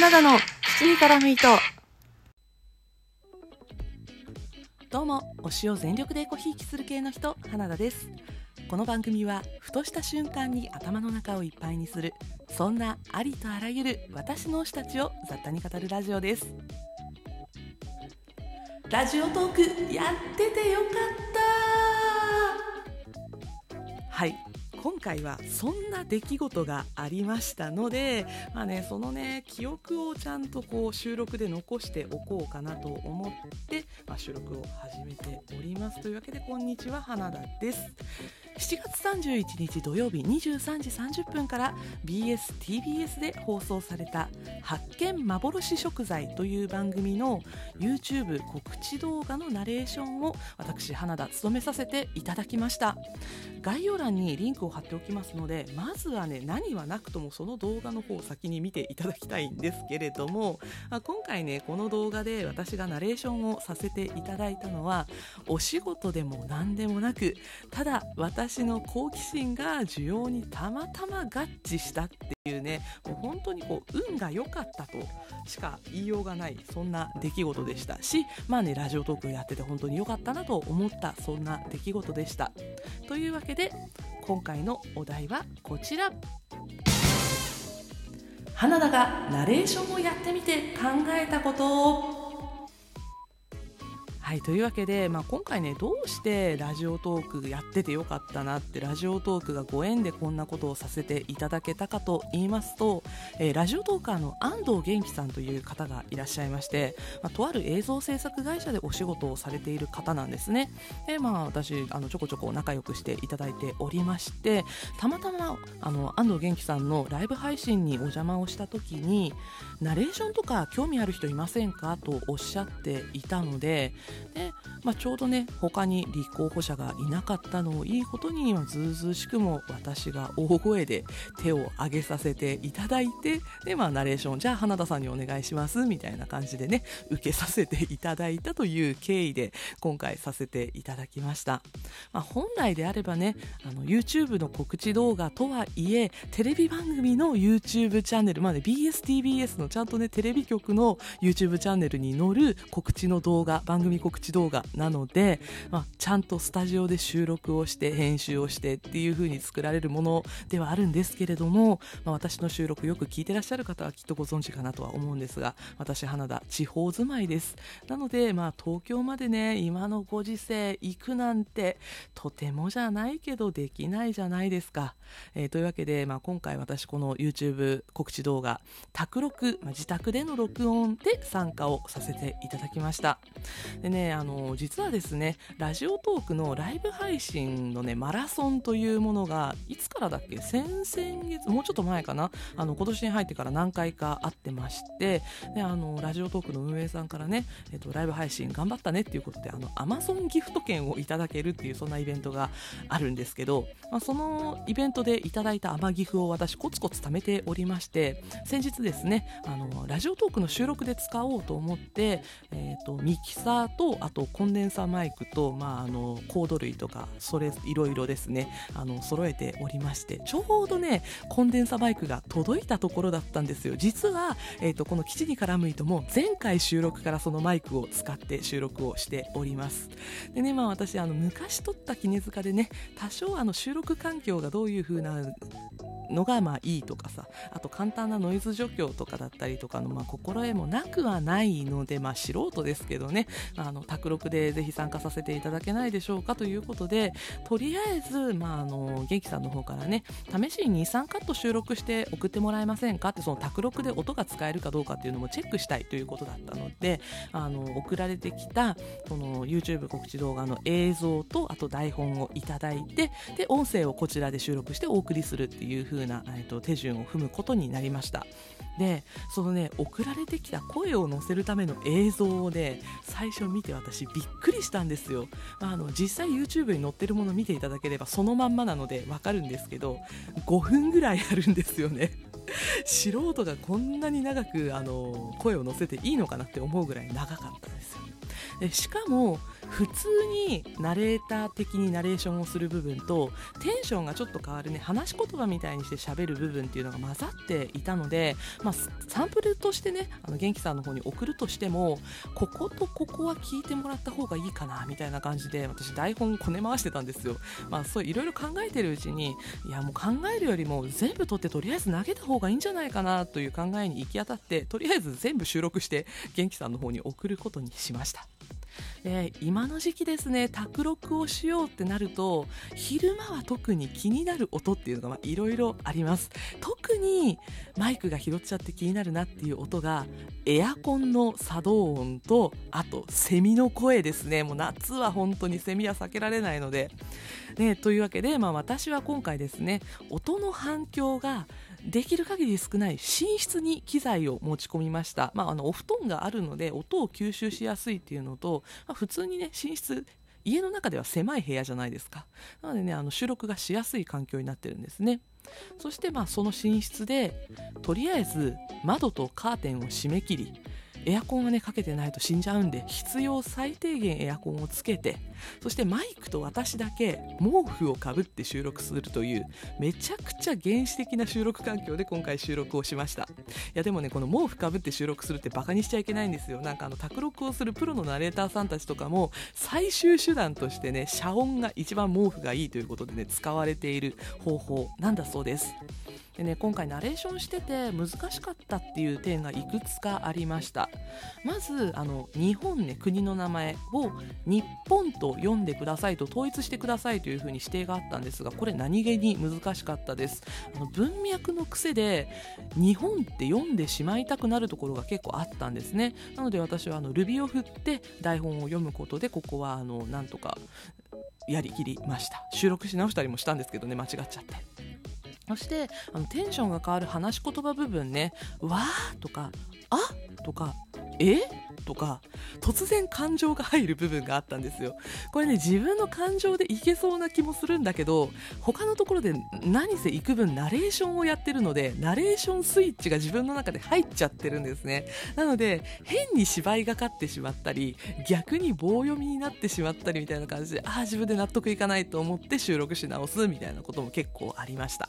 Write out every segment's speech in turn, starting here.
花田の七味からミート。どうも推しを全力でごひいきする系の人花田です。この番組はふとした瞬間に頭の中をいっぱいにするそんなありとあらゆる私の推したちを雑多に語るラジオです。ラジオトークやっててよかったはい。今回はそんな出来事がありましたので、まあね、そのね記憶をちゃんとこう収録で残しておこうかなと思って、まあ、収録を始めております。というわけでこんにちは花田です。7月31日土曜日23時30分から BSTBS で放送された「発見幻食材」という番組の YouTube 告知動画のナレーションを私花田務めさせていただきました。概要欄にリンクを貼っておきますのでまずはね何はなくともその動画の方を先に見ていただきたいんですけれども今回ねこの動画で私がナレーションをさせていただいたのはお仕事でも何でもなくただ私私の好奇心が需要にたまたま合致したっていうねもう本当にこう運が良かったとしか言いようがないそんな出来事でした。しまあねラジオトークやってて本当に良かったなと思ったそんな出来事でした。というわけで今回のお題はこちら。花田がナレーションをやってみて考えたこと。をはいというわけで、まあ、今回ねどうしてラジオトークやっててよかったなってラジオトークがご縁でこんなことをさせていただけたかと言いますと、えー、ラジオトーカーの安藤元気さんという方がいらっしゃいまして、まあ、とある映像制作会社でお仕事をされている方なんですね。で、まあ、私あのちょこちょこ仲良くしていただいておりましてたまたまあの安藤元気さんのライブ配信にお邪魔をした時にナレーションとか興味ある人いませんかとおっしゃっていたのでで、まあ、ちょうどね他に立候補者がいなかったのをいいことにずうずうしくも私が大声で手を挙げさせていただいてで、まあ、ナレーションじゃあ花田さんにお願いしますみたいな感じでね 受けさせていただいたという経緯で今回させていただきました、まあ、本来であればねあの YouTube の告知動画とはいえテレビ番組の YouTube チャンネルまで、ね、BSTBS のちゃんとねテレビ局の YouTube チャンネルに載る告知の動画番組告知告知動画なので、まあ、ちゃんとスタジオで収録をして編集をしてっていう風に作られるものではあるんですけれども、まあ、私の収録よく聞いてらっしゃる方はきっとご存知かなとは思うんですが私花田地方住まいです。なので、まあ、東京までね今のご時世行くなんてとてもじゃないけどできないじゃないですか、えー、というわけで、まあ、今回私この YouTube 告知動画卓録、まあ、自宅での録音で参加をさせていただきました。でねねあの実はですねラジオトークのライブ配信のねマラソンというものがいつからだっけ？先々月もうちょっと前かな？あの今年に入ってから何回かあってましてであのラジオトークの運営さんからね、えっと、ライブ配信頑張ったねっていうことであのアマゾンギフト券をいただけるっていうそんなイベントがあるんですけど、まあ、そのイベントでいただいた甘ギフを私コツコツ貯めておりまして先日ですねあのラジオトークの収録で使おうと思って、えーと、とミキサーとあとコンデンサーマイクと、まあ、あのコード類とかそれいろいろですねあの揃えておりましてちょうどねコンデンサーマイクが届いたところだったんですよ。実は、えーと、この基地に絡む糸も前回収録からそのマイクを使って収録をしております。でねまあ私あの昔撮った絹塚でね多少あの収録環境がどういう風なのがまあいいとかさあと簡単なノイズ除去とかだったりとかのまあ心得もなくはないのでまあ素人ですけどねあの卓録でぜひ参加させていただけないでしょうかということでとりあえずまああの元気さんの方からね試しに23カット収録して送ってもらえませんかってその卓録で音が使えるかどうかっていうのもチェックしたいということだったのであの送られてきたその YouTube 告知動画の映像とあと台本をいただいてで音声をこちらで収録してお送りするっていう風な、えー、と手順を踏むことになりました。でそのね送られてきた声を載せるための映像をね最初見て私びっくりしたんですよ、まあ、あの実際 YouTube に載ってるもの見ていただければそのまんまなのでわかるんですけど5分ぐらいあるんですよね。素人がこんなに長くあの声を載せていいのかなって思うぐらい長かったですよ。でしかも普通にナレーター的にナレーションをする部分とテンションがちょっと変わるね話し言葉みたいにして喋る部分っていうのが混ざっていたので、まあ、サンプルとしてねあの元気さんの方に送るとしてもこことここは聞いてもらった方がいいかなみたいな感じで私台本こね回してたんですよ。まあ、そういろいろ考えてるうちにいやもう考えるよりも全部取ってとりあえず投げた方がいいんじゃないかなという考えに行き当たってとりあえず全部収録して元気さんの方に送ることにしました。で今の時期ですね卓録をしようってなると昼間は特に気になる音っていうのがいろいろあります。特にマイクが拾っちゃって気になるなっていう音がエアコンの作動音とあとセミの声ですね。もう夏は本当にセミは避けられないので。ねというわけで、まあ、私は今回ですね音の反響ができる限り少ない寝室に機材を持ち込みました、まあ、あのお布団があるので音を吸収しやすいっていうのと、まあ、普通にね寝室家の中では狭い部屋じゃないですか。なのでねあの収録がしやすい環境になってるんですね。そしてまあその寝室でとりあえず窓とカーテンを閉め切りエアコンがねかけてないと死んじゃうんで必要最低限エアコンをつけてそしてマイクと私だけ毛布をかぶって収録するというめちゃくちゃ原始的な収録環境で今回収録をしました。いやでもねこの毛布かぶって収録するってバカにしちゃいけないんですよ。なんかあの卓録をするプロのナレーターさんたちとかも最終手段としてね遮音が一番毛布がいいということでね使われている方法なんだそうです。でね今回ナレーションしてて難しかったっていう点がいくつかありました。まずあの日本ね国の名前を日本と読んでくださいと統一してくださいというふうに指定があったんですがこれ何気に難しかったです。あの文脈の癖で日本って読んでしまいたくなるところが結構あったんですね。なので私はあのルビを振って台本を読むことでここはあのなんとかやりきりました。収録し直したりもしたんですけどね間違っちゃって。そしてあのテンションが変わる話し言葉部分ね「わー」とか「あ」とか「え」とか突然感情が入る部分があったんですよ。これね自分の感情でいけそうな気もするんだけど他のところで何せ幾分ナレーションをやってるのでナレーションスイッチが自分の中で入っちゃってるんですね。なので変に芝居がかってしまったり逆に棒読みになってしまったりみたいな感じでああ自分で納得いかないと思って収録し直すみたいなことも結構ありました。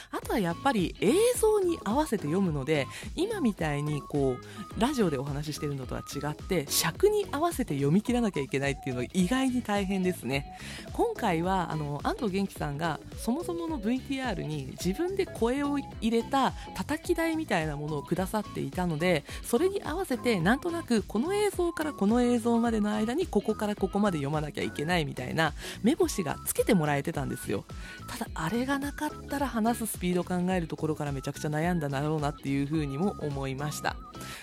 あとはやっぱり映像に合わせて読むので今みたいにこうラジオでお話ししてるのとは違って尺に合わせて読み切らなきゃいけないっていうのが意外に大変ですね。今回はあの安藤元気さんがそもそもの VTR に自分で声を入れた叩き台みたいなものをくださっていたのでそれに合わせてなんとなくこの映像からこの映像までの間にここからここまで読まなきゃいけないみたいな目星がつけてもらえてたんですよ。ただあれがなかったら話すスピードを考えるところからめちゃくちゃ悩んだだろうなっていう風にも思いました。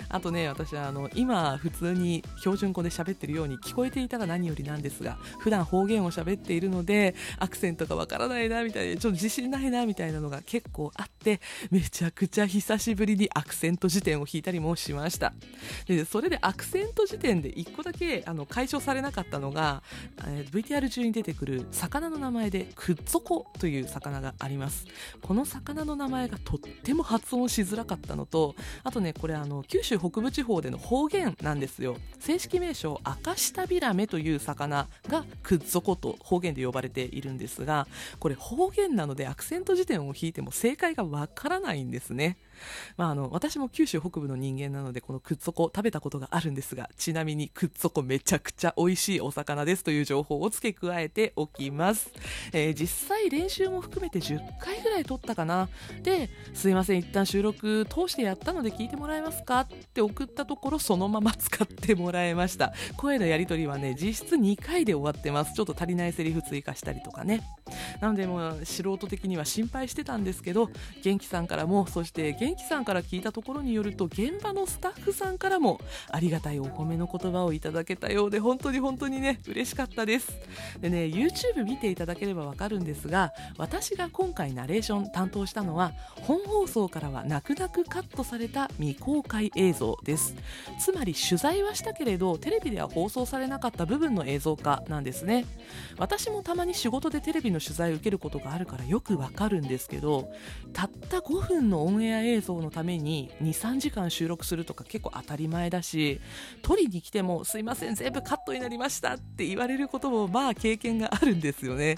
あとね私はあの今普通に標準語で喋ってるように聞こえていたら何よりなんですが普段方言を喋っているのでアクセントがわからないなみたいなちょっと自信ないなみたいなのが結構あってめちゃくちゃ久しぶりにアクセント辞典を引いたりもしました。でそれでアクセント辞典で1個だけあの解消されなかったのが、えー、VTR 中に出てくる魚の名前でクッゾコという魚があります。この魚の名前がとっても発音しづらかったのとあとねこれあの九州北部地方での方言なんですよ。正式名称アカシタビラメという魚がくっぞこと方言で呼ばれているんですがこれ方言なのでアクセント辞典を引いても正解がわからないんですね。まあ、あの私も九州北部の人間なのでこのくっつこ食べたことがあるんですがちなみにくっつこめちゃくちゃ美味しいお魚ですという情報を付け加えておきます、えー、実際練習も含めて10回ぐらい撮ったかな。ですいません一旦収録通してやったので聞いてもらえますかって送ったところそのまま使ってもらえました。声のやり取りはね実質2回で終わってます。ちょっと足りないセリフ追加したりとかね。なのでもう素人的には心配してたんですけど元気さんからもそして元気さんから聞いたところによると現場のスタッフさんからもありがたいお褒めの言葉をいただけたようで本当に本当にね嬉しかったです。でね YouTube 見ていただければわかるんですが私が今回ナレーション担当したのは本放送からは泣く泣くカットされた未公開映像です。つまり取材はしたけれどテレビでは放送されなかった部分の映像化なんですね。私もたまに仕事でテレビの取材を受けることがあるからよくわかるんですけどたった5分のオンエア映像のために23時間収録するとか結構当たり前だし撮りに来てもすいません全部カットになりましたって言われることもまあ経験があるんですよね。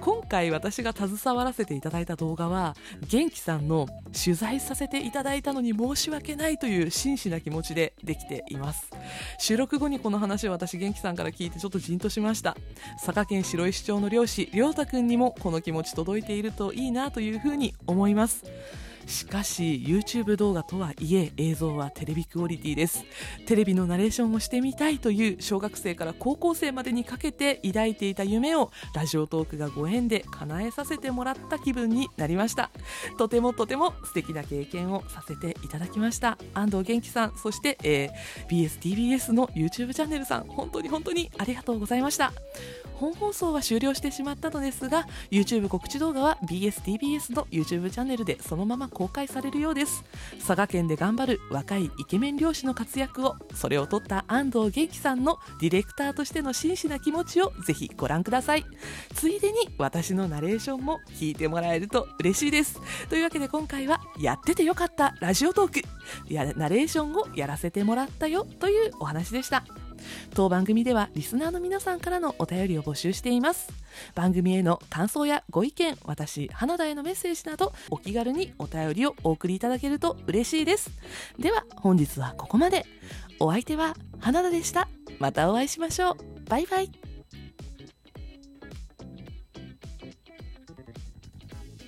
今回私が携わらせていただいた動画は元気さんの取材させていただいたのに申し訳ないという真摯な気持ちでできています。収録後にこの話を私元気さんから聞いてちょっとじんとしました。佐賀県白石町の漁師亮太くんにもこの気持ち届いているといいなというふうに思います。しかし YouTube 動画とはいえ映像はテレビクオリティです。テレビのナレーションをしてみたいという小学生から高校生までにかけて抱いていた夢をラジオトークがご縁で叶えさせてもらった気分になりました。とてもとても素敵な経験をさせていただきました。安藤元気さんそして、えー、BSTBS の YouTube チャンネルさん本当に本当にありがとうございました。本放送は終了してしまったのですが YouTube 告知動画は BSTBS の YouTube チャンネルでそのまま公開されるようです。佐賀県で頑張る若いイケメン漁師の活躍をそれを撮った安藤元気さんのディレクターとしての真摯な気持ちをぜひご覧ください。ついでに私のナレーションも聞いてもらえると嬉しいです。というわけで今回はやっててよかったラジオトークやナレーションをやらせてもらったよというお話でした。当番組ではリスナーの皆さんからのお便りを募集しています。番組への感想やご意見私花田へのメッセージなどお気軽にお便りをお送りいただけると嬉しい。ですでは本日はここまで。お相手は花田でした。またお会いしましょう。バイバイ。